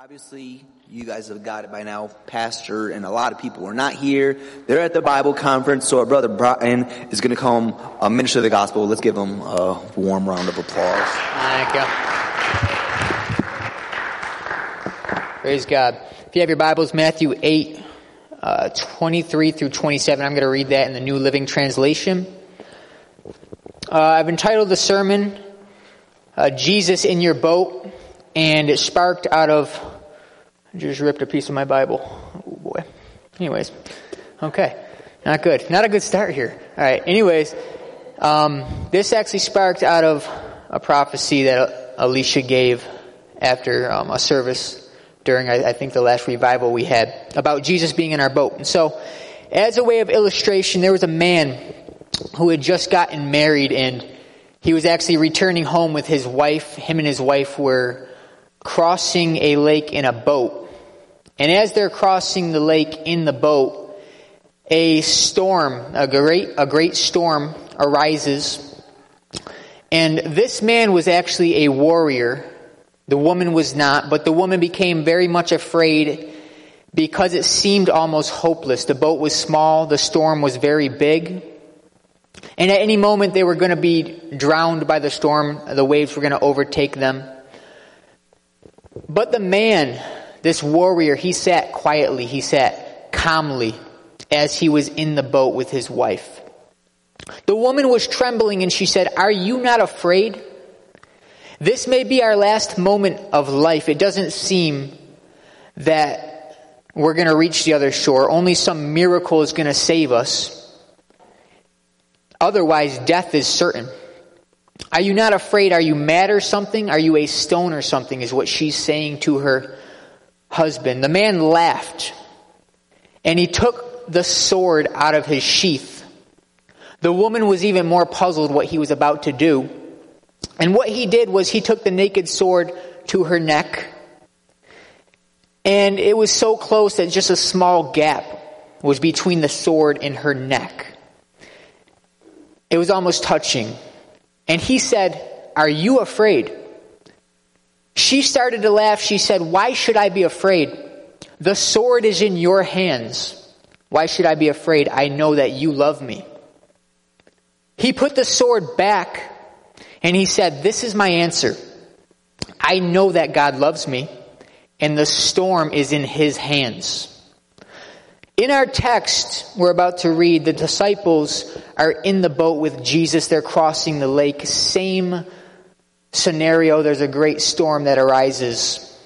Obviously, you guys have got it by now. Pastor and a lot of people are not here. They're at the Bible conference, so our brother Brian is going to come uh, minister of the gospel. Let's give him a warm round of applause. Thank you. Praise God. If you have your Bibles, Matthew 8, uh, 23 through 27, I'm going to read that in the New Living Translation. Uh, I've entitled the sermon, uh, Jesus in Your Boat, and it sparked out of, I just ripped a piece of my Bible. Oh boy. Anyways, okay. Not good. Not a good start here. Alright, anyways, um, this actually sparked out of a prophecy that Alicia gave after um, a service during, I, I think, the last revival we had about Jesus being in our boat. And so, as a way of illustration, there was a man who had just gotten married and he was actually returning home with his wife. Him and his wife were crossing a lake in a boat. And as they're crossing the lake in the boat, a storm, a great, a great storm arises. And this man was actually a warrior. The woman was not, but the woman became very much afraid because it seemed almost hopeless. The boat was small, the storm was very big. And at any moment they were going to be drowned by the storm, the waves were going to overtake them. But the man, this warrior, he sat quietly, he sat calmly as he was in the boat with his wife. The woman was trembling and she said, Are you not afraid? This may be our last moment of life. It doesn't seem that we're going to reach the other shore. Only some miracle is going to save us. Otherwise, death is certain. Are you not afraid? Are you mad or something? Are you a stone or something? Is what she's saying to her husband. The man laughed and he took the sword out of his sheath. The woman was even more puzzled what he was about to do. And what he did was he took the naked sword to her neck. And it was so close that just a small gap was between the sword and her neck. It was almost touching. And he said, Are you afraid? She started to laugh. She said, Why should I be afraid? The sword is in your hands. Why should I be afraid? I know that you love me. He put the sword back and he said, This is my answer. I know that God loves me and the storm is in his hands. In our text we're about to read, the disciples are in the boat with Jesus. They're crossing the lake. Same scenario. There's a great storm that arises.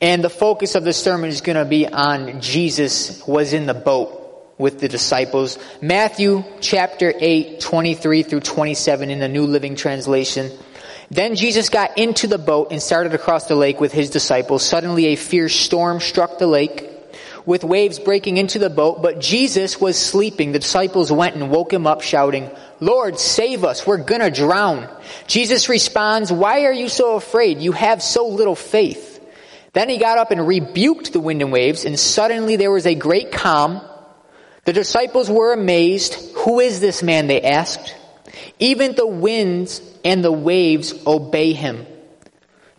And the focus of the sermon is going to be on Jesus was in the boat with the disciples. Matthew chapter 8, 23 through 27 in the New Living Translation. Then Jesus got into the boat and started across the lake with his disciples. Suddenly a fierce storm struck the lake with waves breaking into the boat, but Jesus was sleeping. The disciples went and woke him up shouting, Lord, save us. We're gonna drown. Jesus responds, why are you so afraid? You have so little faith. Then he got up and rebuked the wind and waves, and suddenly there was a great calm. The disciples were amazed. Who is this man? They asked. Even the winds and the waves obey him.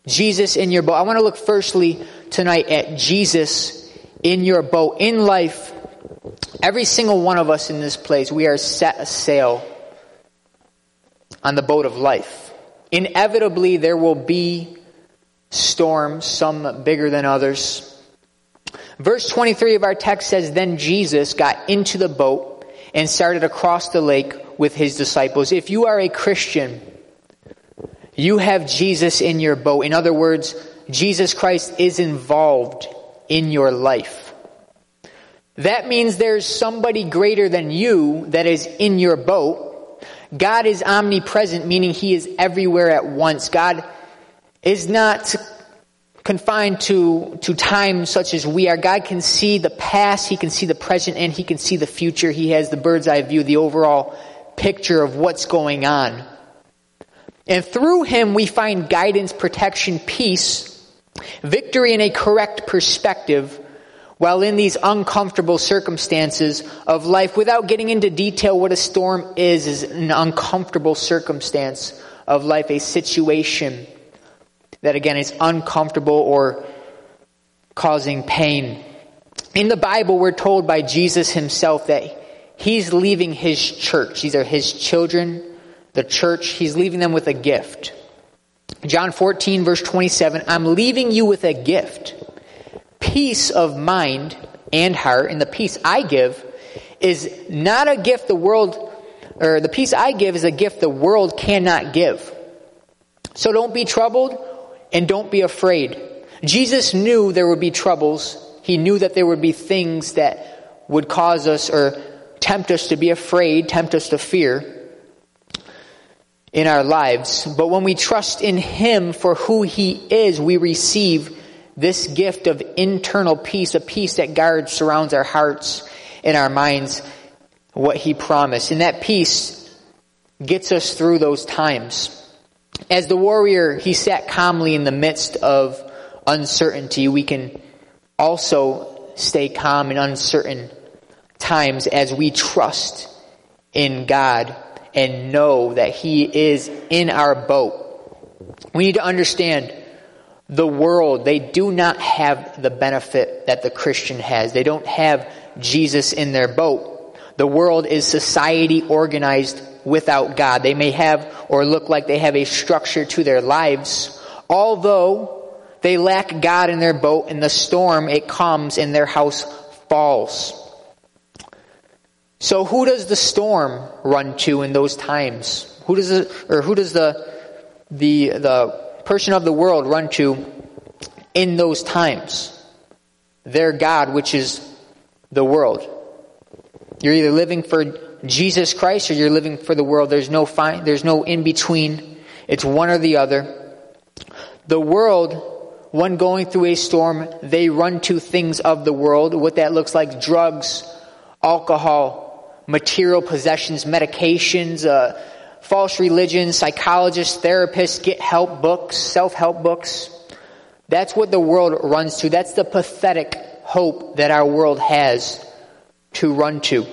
Jesus in your boat. I want to look firstly tonight at Jesus in your boat. In life, every single one of us in this place, we are set a sail on the boat of life. Inevitably, there will be storms, some bigger than others. Verse 23 of our text says, Then Jesus got into the boat and started across the lake with his disciples. If you are a Christian, you have Jesus in your boat. In other words, Jesus Christ is involved in your life. That means there's somebody greater than you that is in your boat. God is omnipresent, meaning He is everywhere at once. God is not confined to, to time such as we are. God can see the past, He can see the present, and He can see the future. He has the bird's eye view, the overall picture of what's going on. And through Him we find guidance, protection, peace, Victory in a correct perspective while in these uncomfortable circumstances of life without getting into detail what a storm is is an uncomfortable circumstance of life, a situation that again is uncomfortable or causing pain. In the Bible, we're told by Jesus himself that he's leaving his church. These are his children, the church. He's leaving them with a gift. John 14, verse 27 I'm leaving you with a gift peace of mind and heart, and the peace I give is not a gift the world, or the peace I give is a gift the world cannot give. So don't be troubled and don't be afraid. Jesus knew there would be troubles. He knew that there would be things that would cause us or tempt us to be afraid, tempt us to fear in our lives. But when we trust in Him for who He is, we receive this gift of internal peace, a peace that guards, surrounds our hearts and our minds, what He promised. And that peace gets us through those times. As the warrior, he sat calmly in the midst of uncertainty. We can also stay calm in uncertain times as we trust in God and know that He is in our boat. We need to understand the world, they do not have the benefit that the Christian has. They don't have Jesus in their boat. The world is society organized without God. They may have or look like they have a structure to their lives, although they lack God in their boat. In the storm, it comes and their house falls. So who does the storm run to in those times? Who does it, or who does the the the person of the world run to in those times? Their God, which is the world. You're either living for Jesus Christ or you're living for the world. There's no fine, there's no in between. It's one or the other. The world, one going through a storm, they run to things of the world. What that looks like drugs, alcohol, material possessions, medications, uh, false religions, psychologists, therapists, get help books, self help books. That's what the world runs to. That's the pathetic hope that our world has to run to.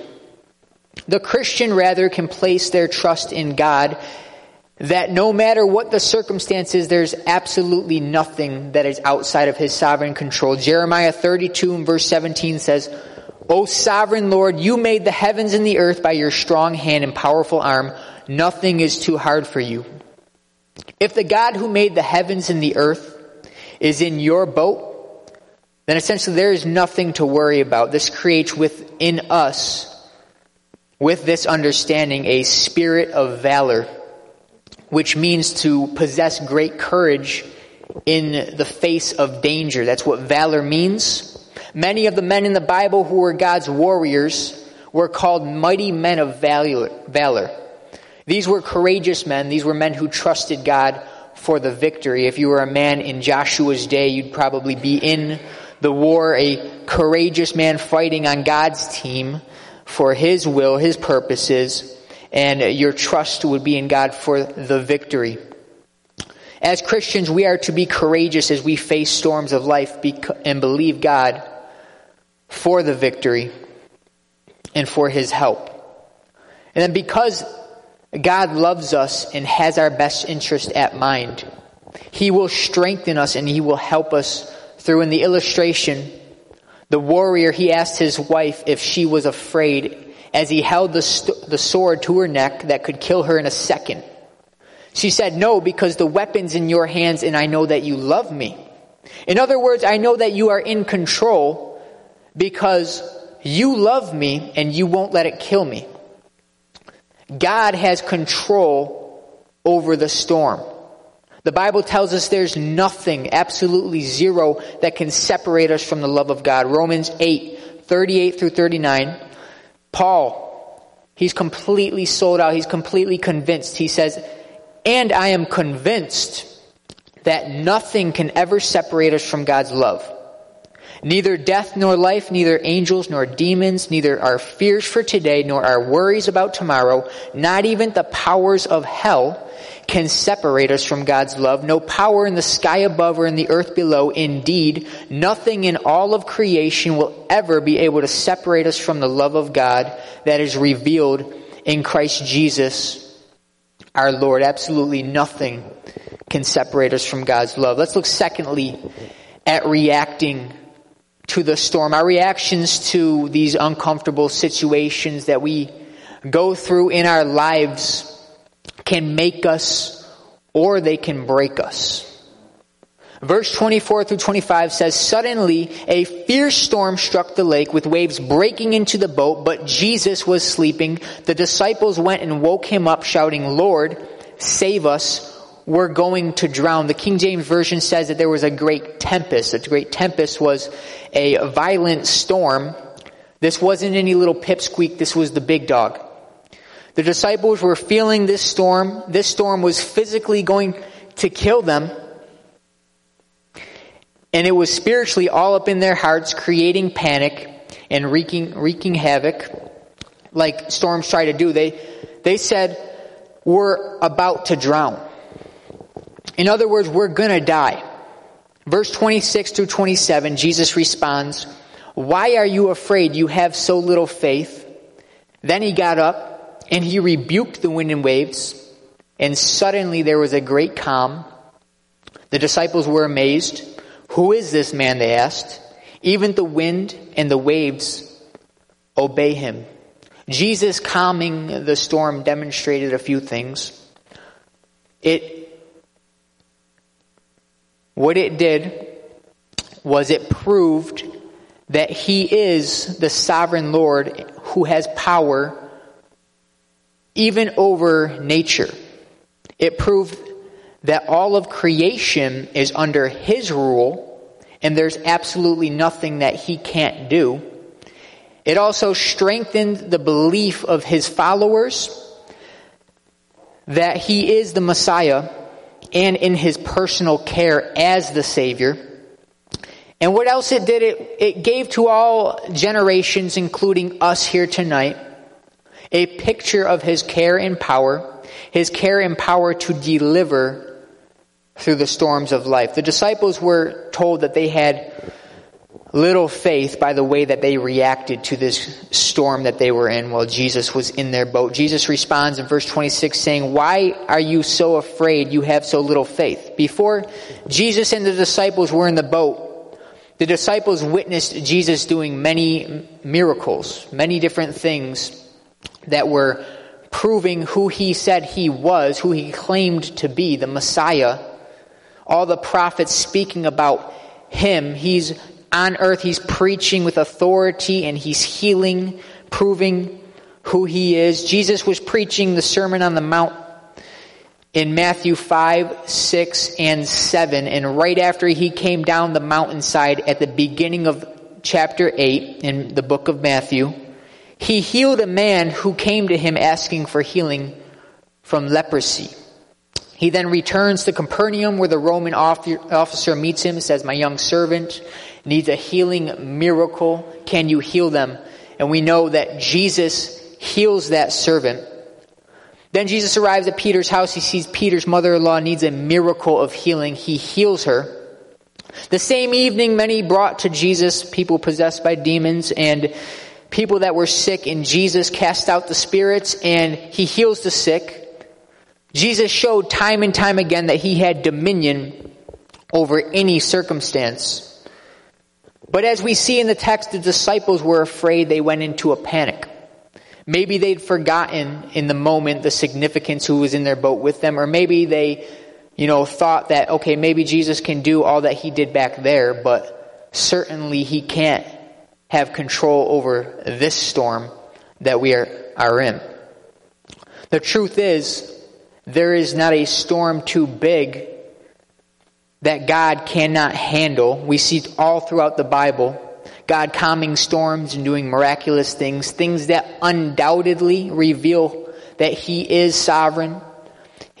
The Christian, rather, can place their trust in God that no matter what the circumstances, there's absolutely nothing that is outside of his sovereign control. Jeremiah 32 and verse 17 says, O sovereign Lord, you made the heavens and the earth by your strong hand and powerful arm. Nothing is too hard for you. If the God who made the heavens and the earth is in your boat, then essentially there is nothing to worry about. This creates within us, with this understanding, a spirit of valor, which means to possess great courage in the face of danger. That's what valor means. Many of the men in the Bible who were God's warriors were called mighty men of valor. These were courageous men. These were men who trusted God for the victory. If you were a man in Joshua's day, you'd probably be in the war, a courageous man fighting on God's team for his will, his purposes, and your trust would be in God for the victory. As Christians, we are to be courageous as we face storms of life and believe God for the victory and for his help. And then because God loves us and has our best interest at mind, he will strengthen us and he will help us through. In the illustration, the warrior, he asked his wife if she was afraid as he held the, st- the sword to her neck that could kill her in a second. She said, No, because the weapon's in your hands and I know that you love me. In other words, I know that you are in control because you love me and you won't let it kill me. God has control over the storm. The Bible tells us there's nothing, absolutely zero, that can separate us from the love of God. Romans 8, 38 through 39. Paul, he's completely sold out. He's completely convinced. He says, and I am convinced that nothing can ever separate us from God's love. Neither death nor life, neither angels nor demons, neither our fears for today nor our worries about tomorrow, not even the powers of hell can separate us from God's love. No power in the sky above or in the earth below. Indeed, nothing in all of creation will ever be able to separate us from the love of God that is revealed in Christ Jesus our Lord. Absolutely nothing can separate us from God's love. Let's look secondly at reacting to the storm, our reactions to these uncomfortable situations that we go through in our lives can make us or they can break us. Verse 24 through 25 says, Suddenly a fierce storm struck the lake with waves breaking into the boat, but Jesus was sleeping. The disciples went and woke him up shouting, Lord, save us. We're going to drown. The King James Version says that there was a great tempest. A great tempest was a violent storm. This wasn't any little pipsqueak. This was the big dog. The disciples were feeling this storm. This storm was physically going to kill them. And it was spiritually all up in their hearts, creating panic and wreaking, wreaking havoc, like storms try to do. They, they said, we're about to drown. In other words, we're gonna die. Verse 26 through 27, Jesus responds, Why are you afraid? You have so little faith. Then he got up and he rebuked the wind and waves, and suddenly there was a great calm. The disciples were amazed. Who is this man? They asked. Even the wind and the waves obey him. Jesus calming the storm demonstrated a few things. It, what it did was it proved that he is the sovereign Lord who has power even over nature. It proved that all of creation is under his rule and there's absolutely nothing that he can't do. It also strengthened the belief of his followers that he is the Messiah and in his personal care as the Savior. And what else it did, it, it gave to all generations, including us here tonight, a picture of his care and power, his care and power to deliver through the storms of life. The disciples were told that they had little faith by the way that they reacted to this storm that they were in while Jesus was in their boat. Jesus responds in verse 26 saying, Why are you so afraid you have so little faith? Before Jesus and the disciples were in the boat, the disciples witnessed Jesus doing many miracles, many different things that were proving who he said he was, who he claimed to be, the Messiah all the prophets speaking about him. He's on earth, he's preaching with authority and he's healing, proving who he is. Jesus was preaching the Sermon on the Mount in Matthew 5, 6, and 7. And right after he came down the mountainside at the beginning of chapter 8 in the book of Matthew, he healed a man who came to him asking for healing from leprosy. He then returns to Capernaum where the Roman officer meets him, says, My young servant needs a healing miracle. Can you heal them? And we know that Jesus heals that servant. Then Jesus arrives at Peter's house. He sees Peter's mother in law needs a miracle of healing. He heals her. The same evening, many brought to Jesus people possessed by demons and people that were sick, and Jesus cast out the spirits and he heals the sick. Jesus showed time and time again that he had dominion over any circumstance. But as we see in the text, the disciples were afraid they went into a panic. Maybe they'd forgotten in the moment the significance who was in their boat with them, or maybe they, you know, thought that, okay, maybe Jesus can do all that he did back there, but certainly he can't have control over this storm that we are, are in. The truth is, there is not a storm too big that God cannot handle. We see all throughout the Bible God calming storms and doing miraculous things, things that undoubtedly reveal that He is sovereign,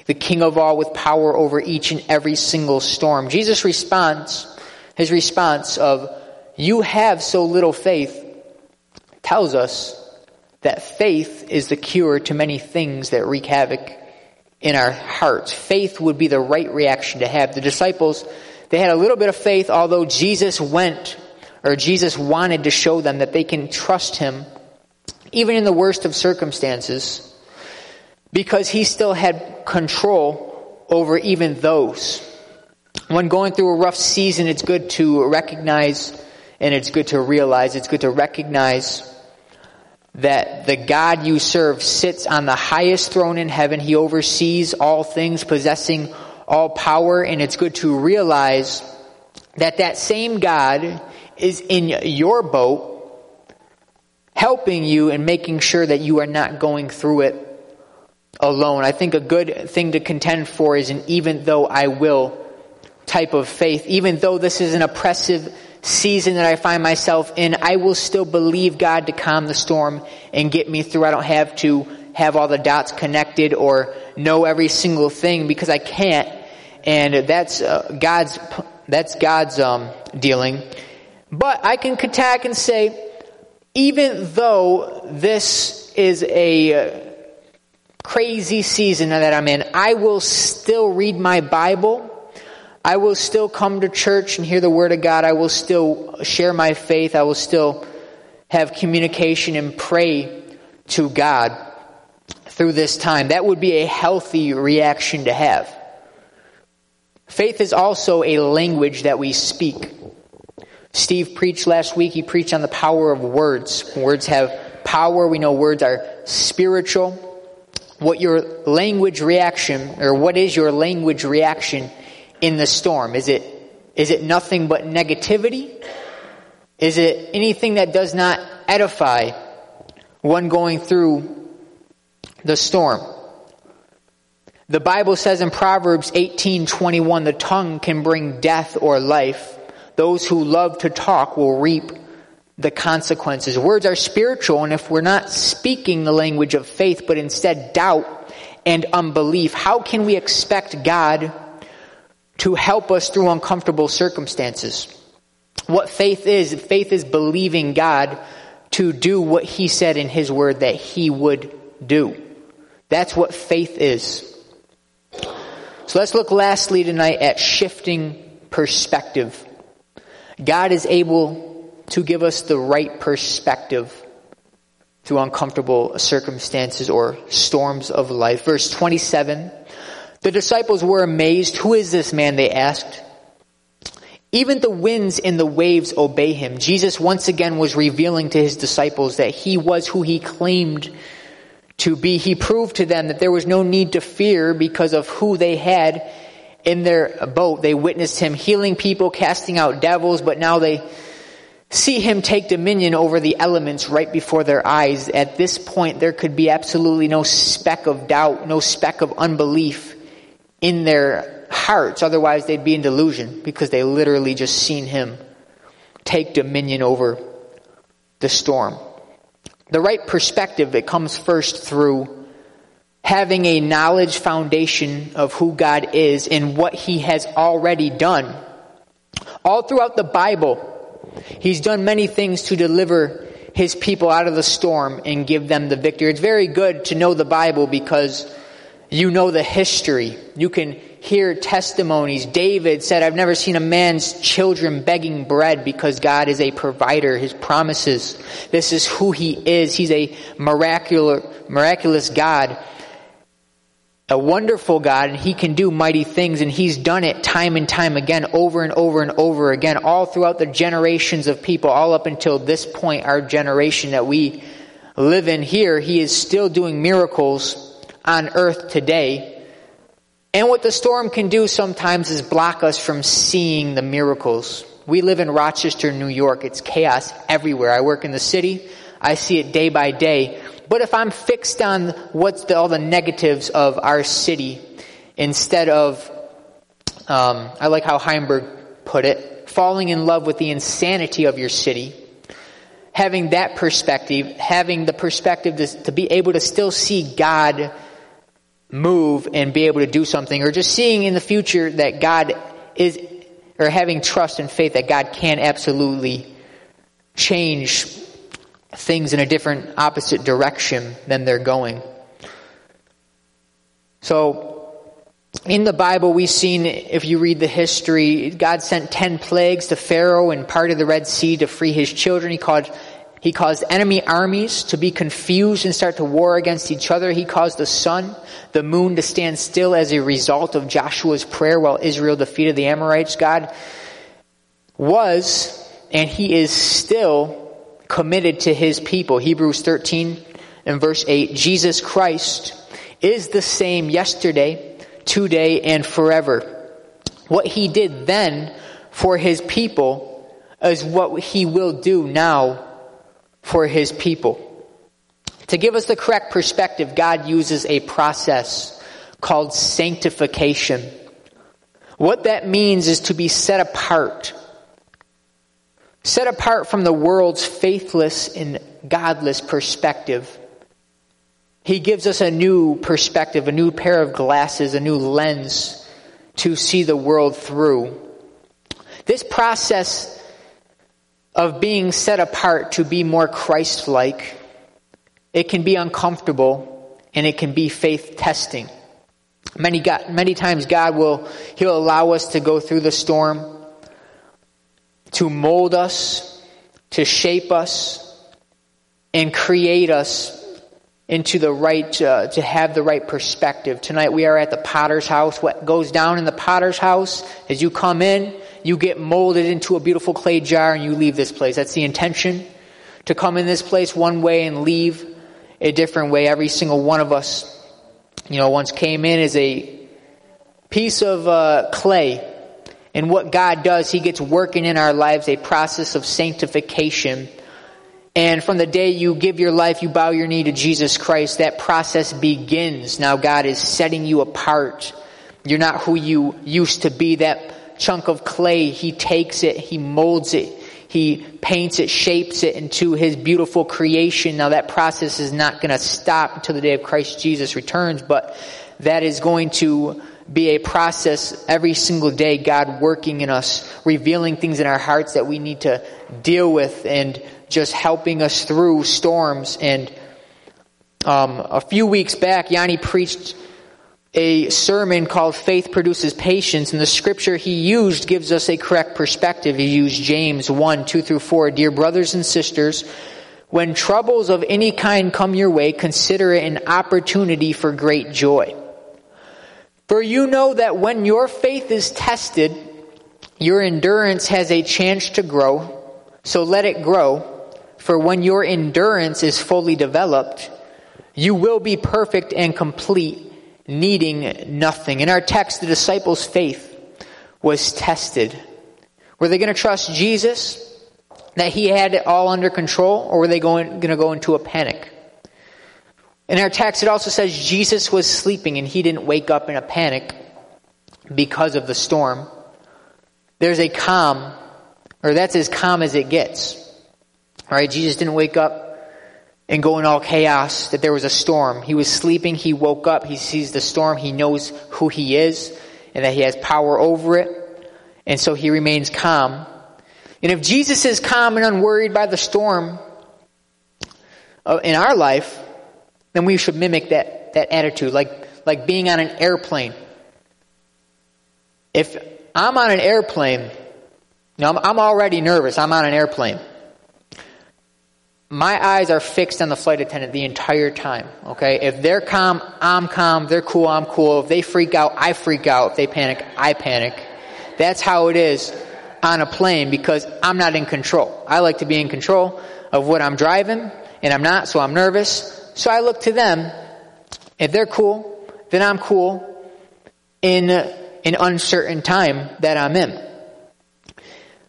the King of all with power over each and every single storm. Jesus' response, his response of, You have so little faith, tells us that faith is the cure to many things that wreak havoc in our hearts. Faith would be the right reaction to have. The disciples, they had a little bit of faith, although Jesus went, or Jesus wanted to show them that they can trust Him, even in the worst of circumstances, because He still had control over even those. When going through a rough season, it's good to recognize And it's good to realize, it's good to recognize that the God you serve sits on the highest throne in heaven. He oversees all things, possessing all power. And it's good to realize that that same God is in your boat, helping you and making sure that you are not going through it alone. I think a good thing to contend for is an even though I will type of faith. Even though this is an oppressive season that I find myself in, I will still believe God to calm the storm and get me through. I don't have to have all the dots connected or know every single thing because I can't. And that's uh, God's, that's God's um, dealing. But I can attack and say, even though this is a uh, crazy season that I'm in, I will still read my Bible. I will still come to church and hear the Word of God. I will still share my faith. I will still have communication and pray to God through this time. That would be a healthy reaction to have. Faith is also a language that we speak. Steve preached last week. He preached on the power of words. Words have power. We know words are spiritual what your language reaction, or what is your language reaction in the storm? Is it, is it nothing but negativity? Is it anything that does not edify one going through the storm? The Bible says in Proverbs 18:21 the tongue can bring death or life. Those who love to talk will reap the consequences. Words are spiritual, and if we're not speaking the language of faith, but instead doubt and unbelief, how can we expect God to help us through uncomfortable circumstances? What faith is, faith is believing God to do what He said in His Word that He would do. That's what faith is. So let's look lastly tonight at shifting perspective. God is able to give us the right perspective through uncomfortable circumstances or storms of life. Verse 27, the disciples were amazed. Who is this man? They asked. Even the winds and the waves obey him. Jesus once again was revealing to his disciples that he was who he claimed to be. He proved to them that there was no need to fear because of who they had in their boat. They witnessed him healing people, casting out devils, but now they see him take dominion over the elements right before their eyes. At this point, there could be absolutely no speck of doubt, no speck of unbelief in their hearts. Otherwise, they'd be in delusion because they literally just seen him take dominion over the storm. The right perspective, it comes first through having a knowledge foundation of who God is and what he has already done. All throughout the Bible, He's done many things to deliver his people out of the storm and give them the victory. It's very good to know the Bible because you know the history. You can hear testimonies. David said, I've never seen a man's children begging bread because God is a provider. His promises. This is who he is. He's a miraculous, miraculous God a wonderful God and He can do mighty things and He's done it time and time again, over and over and over again, all throughout the generations of people, all up until this point, our generation that we live in here. He is still doing miracles on earth today. And what the storm can do sometimes is block us from seeing the miracles. We live in Rochester, New York. It's chaos everywhere. I work in the city. I see it day by day. But if I'm fixed on what's the, all the negatives of our city, instead of, um, I like how Heimberg put it, falling in love with the insanity of your city, having that perspective, having the perspective to, to be able to still see God move and be able to do something, or just seeing in the future that God is, or having trust and faith that God can absolutely change things in a different opposite direction than they're going. So, in the Bible, we've seen, if you read the history, God sent ten plagues to Pharaoh and part of the Red Sea to free his children. He caused, he caused enemy armies to be confused and start to war against each other. He caused the sun, the moon to stand still as a result of Joshua's prayer while Israel defeated the Amorites. God was and he is still committed to his people. Hebrews 13 and verse 8 Jesus Christ is the same yesterday, today, and forever. What he did then for his people is what he will do now for his people. To give us the correct perspective, God uses a process called sanctification. What that means is to be set apart. Set apart from the world's faithless and godless perspective. He gives us a new perspective, a new pair of glasses, a new lens to see the world through. This process of being set apart to be more Christ like, it can be uncomfortable and it can be faith testing. Many, God, many times God will, He'll allow us to go through the storm, to mold us, to shape us, and create us into the right, uh, to have the right perspective. Tonight we are at the potter's house. What goes down in the potter's house as you come in, you get molded into a beautiful clay jar and you leave this place. That's the intention. To come in this place one way and leave a different way. Every single one of us, you know, once came in as a piece of uh, clay. And what God does, He gets working in our lives a process of sanctification and from the day you give your life, you bow your knee to Jesus Christ, that process begins. Now God is setting you apart. You're not who you used to be. That chunk of clay, He takes it, He molds it, He paints it, shapes it into His beautiful creation. Now that process is not going to stop until the day of Christ Jesus returns, but that is going to be a process every single day, God working in us, revealing things in our hearts that we need to deal with and just helping us through storms. And um, a few weeks back, Yanni preached a sermon called Faith Produces Patience, and the scripture he used gives us a correct perspective. He used James 1, 2 through 4. Dear brothers and sisters, when troubles of any kind come your way, consider it an opportunity for great joy. For you know that when your faith is tested, your endurance has a chance to grow, so let it grow. For when your endurance is fully developed, you will be perfect and complete, needing nothing. In our text, the disciples' faith was tested. Were they going to trust Jesus, that he had it all under control, or were they going, going to go into a panic? In our text, it also says Jesus was sleeping and he didn't wake up in a panic because of the storm. There's a calm, or that's as calm as it gets. All right, Jesus didn't wake up and go in all chaos that there was a storm. He was sleeping, he woke up, he sees the storm, he knows who he is and that he has power over it. And so he remains calm. And if Jesus is calm and unworried by the storm uh, in our life, then we should mimic that, that attitude, like, like being on an airplane. If I'm on an airplane, you know, I'm, I'm already nervous. I'm on an airplane my eyes are fixed on the flight attendant the entire time. Okay? If they're calm, I'm calm. They're cool, I'm cool. If they freak out, I freak out. If they panic, I panic. That's how it is on a plane because I'm not in control. I like to be in control of what I'm driving and I'm not, so I'm nervous. So I look to them. If they're cool, then I'm cool in an uncertain time that I'm in.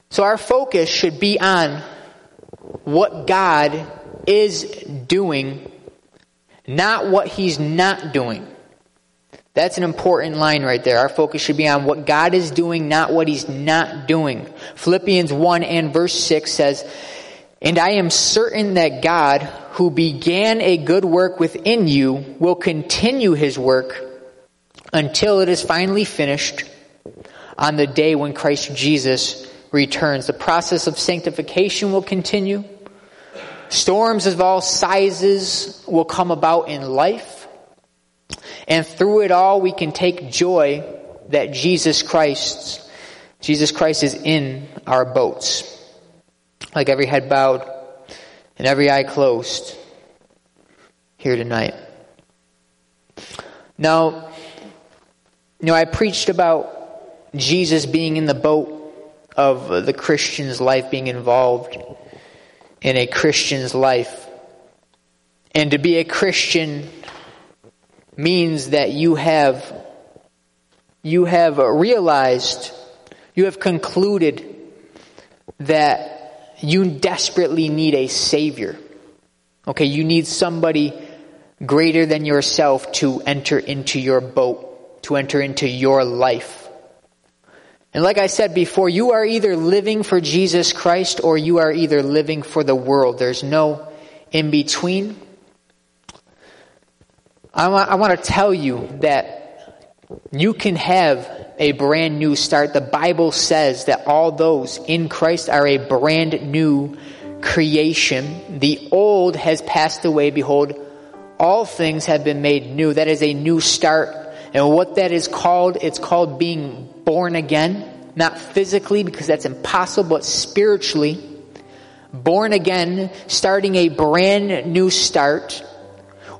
So our focus should be on what God is doing, not what He's not doing. That's an important line right there. Our focus should be on what God is doing, not what He's not doing. Philippians 1 and verse 6 says, And I am certain that God, who began a good work within you, will continue His work until it is finally finished on the day when Christ Jesus returns. The process of sanctification will continue. Storms of all sizes will come about in life. And through it all, we can take joy that Jesus Christ, Jesus Christ is in our boats. Like every head bowed and every eye closed here tonight. Now, you know, I preached about Jesus being in the boat of the Christian's life being involved in a Christian's life. And to be a Christian means that you have you have realized, you have concluded that you desperately need a savior. Okay, you need somebody greater than yourself to enter into your boat, to enter into your life. And like I said before, you are either living for Jesus Christ or you are either living for the world. There's no in between. I want, I want to tell you that you can have a brand new start. The Bible says that all those in Christ are a brand new creation. The old has passed away. Behold, all things have been made new. That is a new start. And what that is called, it's called being born again. Not physically, because that's impossible, but spiritually. Born again, starting a brand new start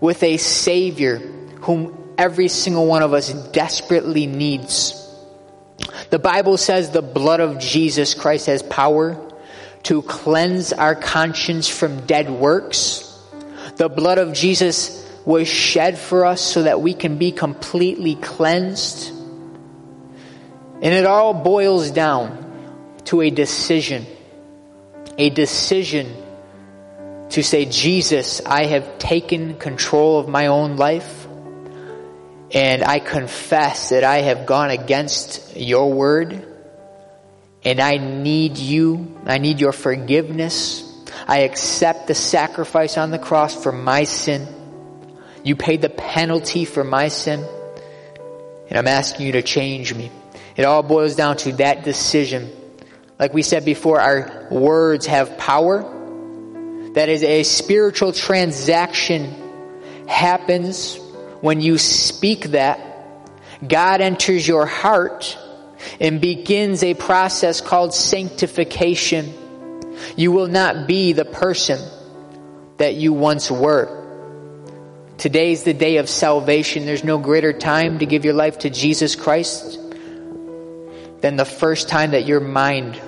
with a Savior whom every single one of us desperately needs. The Bible says the blood of Jesus Christ has power to cleanse our conscience from dead works. The blood of Jesus was shed for us so that we can be completely cleansed. And it all boils down to a decision. A decision to say, Jesus, I have taken control of my own life. And I confess that I have gone against your word. And I need you. I need your forgiveness. I accept the sacrifice on the cross for my sin. You paid the penalty for my sin. And I'm asking you to change me. It all boils down to that decision. Like we said before, our words have power that is a spiritual transaction happens when you speak that. God enters your heart and begins a process called sanctification. You will not be the person that you once were. Today's the day of salvation. There's no greater time to give your life to Jesus Christ than the first time that your mind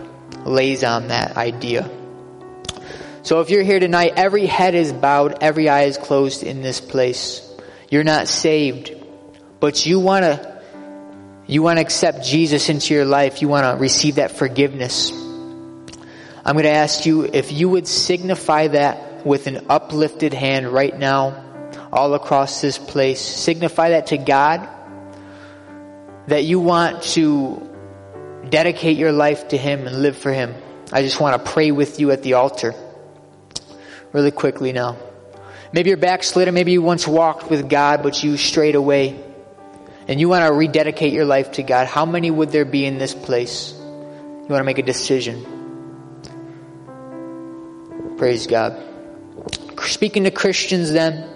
lays on that idea. So if you're here tonight, every head is bowed, every eye is closed in this place. You're not saved, but you want to you want to accept Jesus into your life. You want to receive that forgiveness. I'm going to ask you if you would signify that with an uplifted hand right now, all across this place. Signify that to God that you want to dedicate your life to Him and live for Him. I just want to pray with you at the altar really quickly now. Maybe you're backslidden. Maybe you once walked with God, but you strayed away. And you want to rededicate your life to God. How many would there be in this place? You want to make a decision. Praise God. Speaking to Christians then,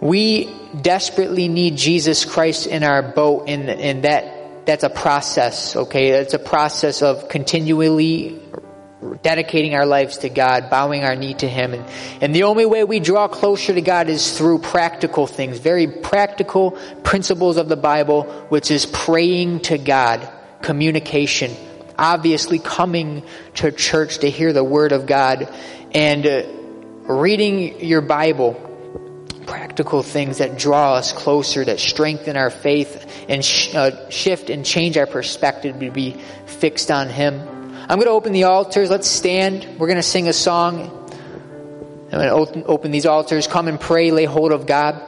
we desperately need Jesus Christ in our boat and, and that, that's a process, okay? It's a process of continually dedicating our lives to God, bowing our knee to Him. And, and the only way we draw closer to God is through practical things, very practical principles of the Bible, which is praying to God, communication, obviously coming to church to hear the Word of God, and uh, reading your Bible. Practical things that draw us closer, that strengthen our faith, and sh- uh, shift and change our perspective to be fixed on Him. I'm going to open the altars. Let's stand. We're going to sing a song. I'm going to open, open these altars. Come and pray. Lay hold of God.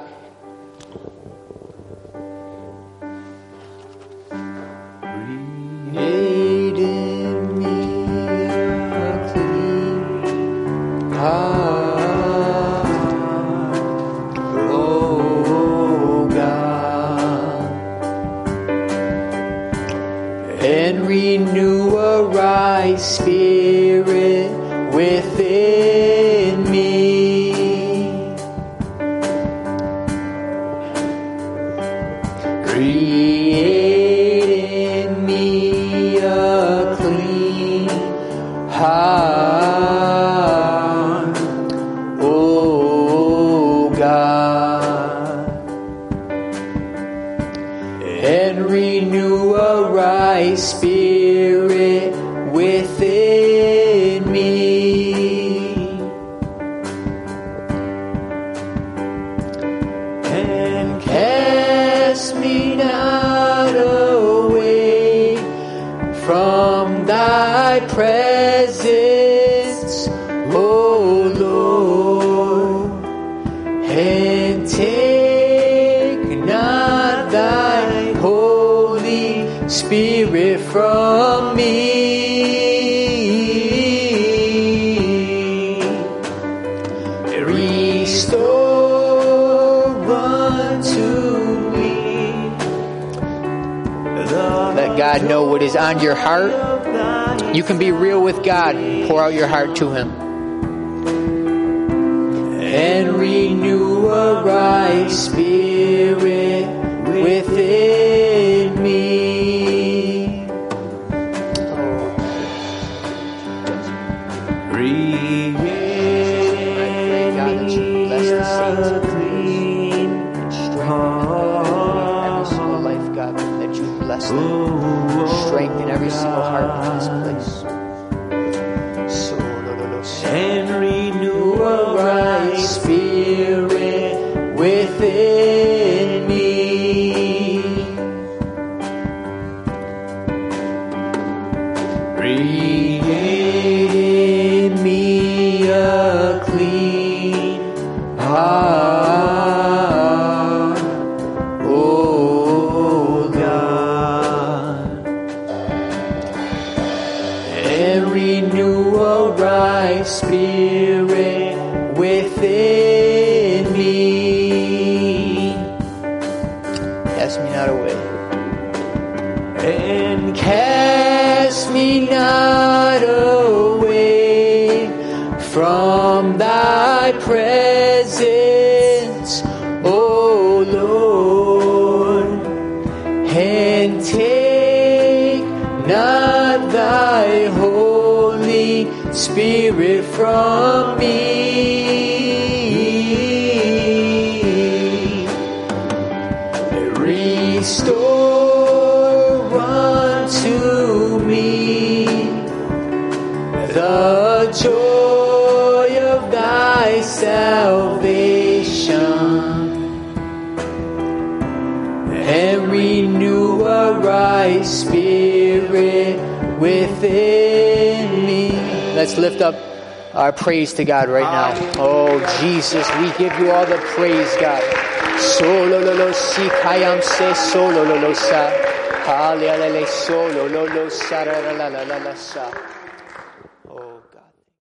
And God know what is on your heart. You can be real with God. Pour out your heart to Him. And renew a right spirit within me. Create God, that you bless the saints of clean Every single life, God, that you bless them. Oh. Strengthen every single heart in this place. From me. Restore unto me the joy of thy salvation and renew a right spirit within me. Let's lift up our praise to God right now. Oh, Jesus, we give you all the praise, God. Solo lo lo si kayam se solo lo lo sa. Hallelujah, solo lo lo sa la la la la la sa.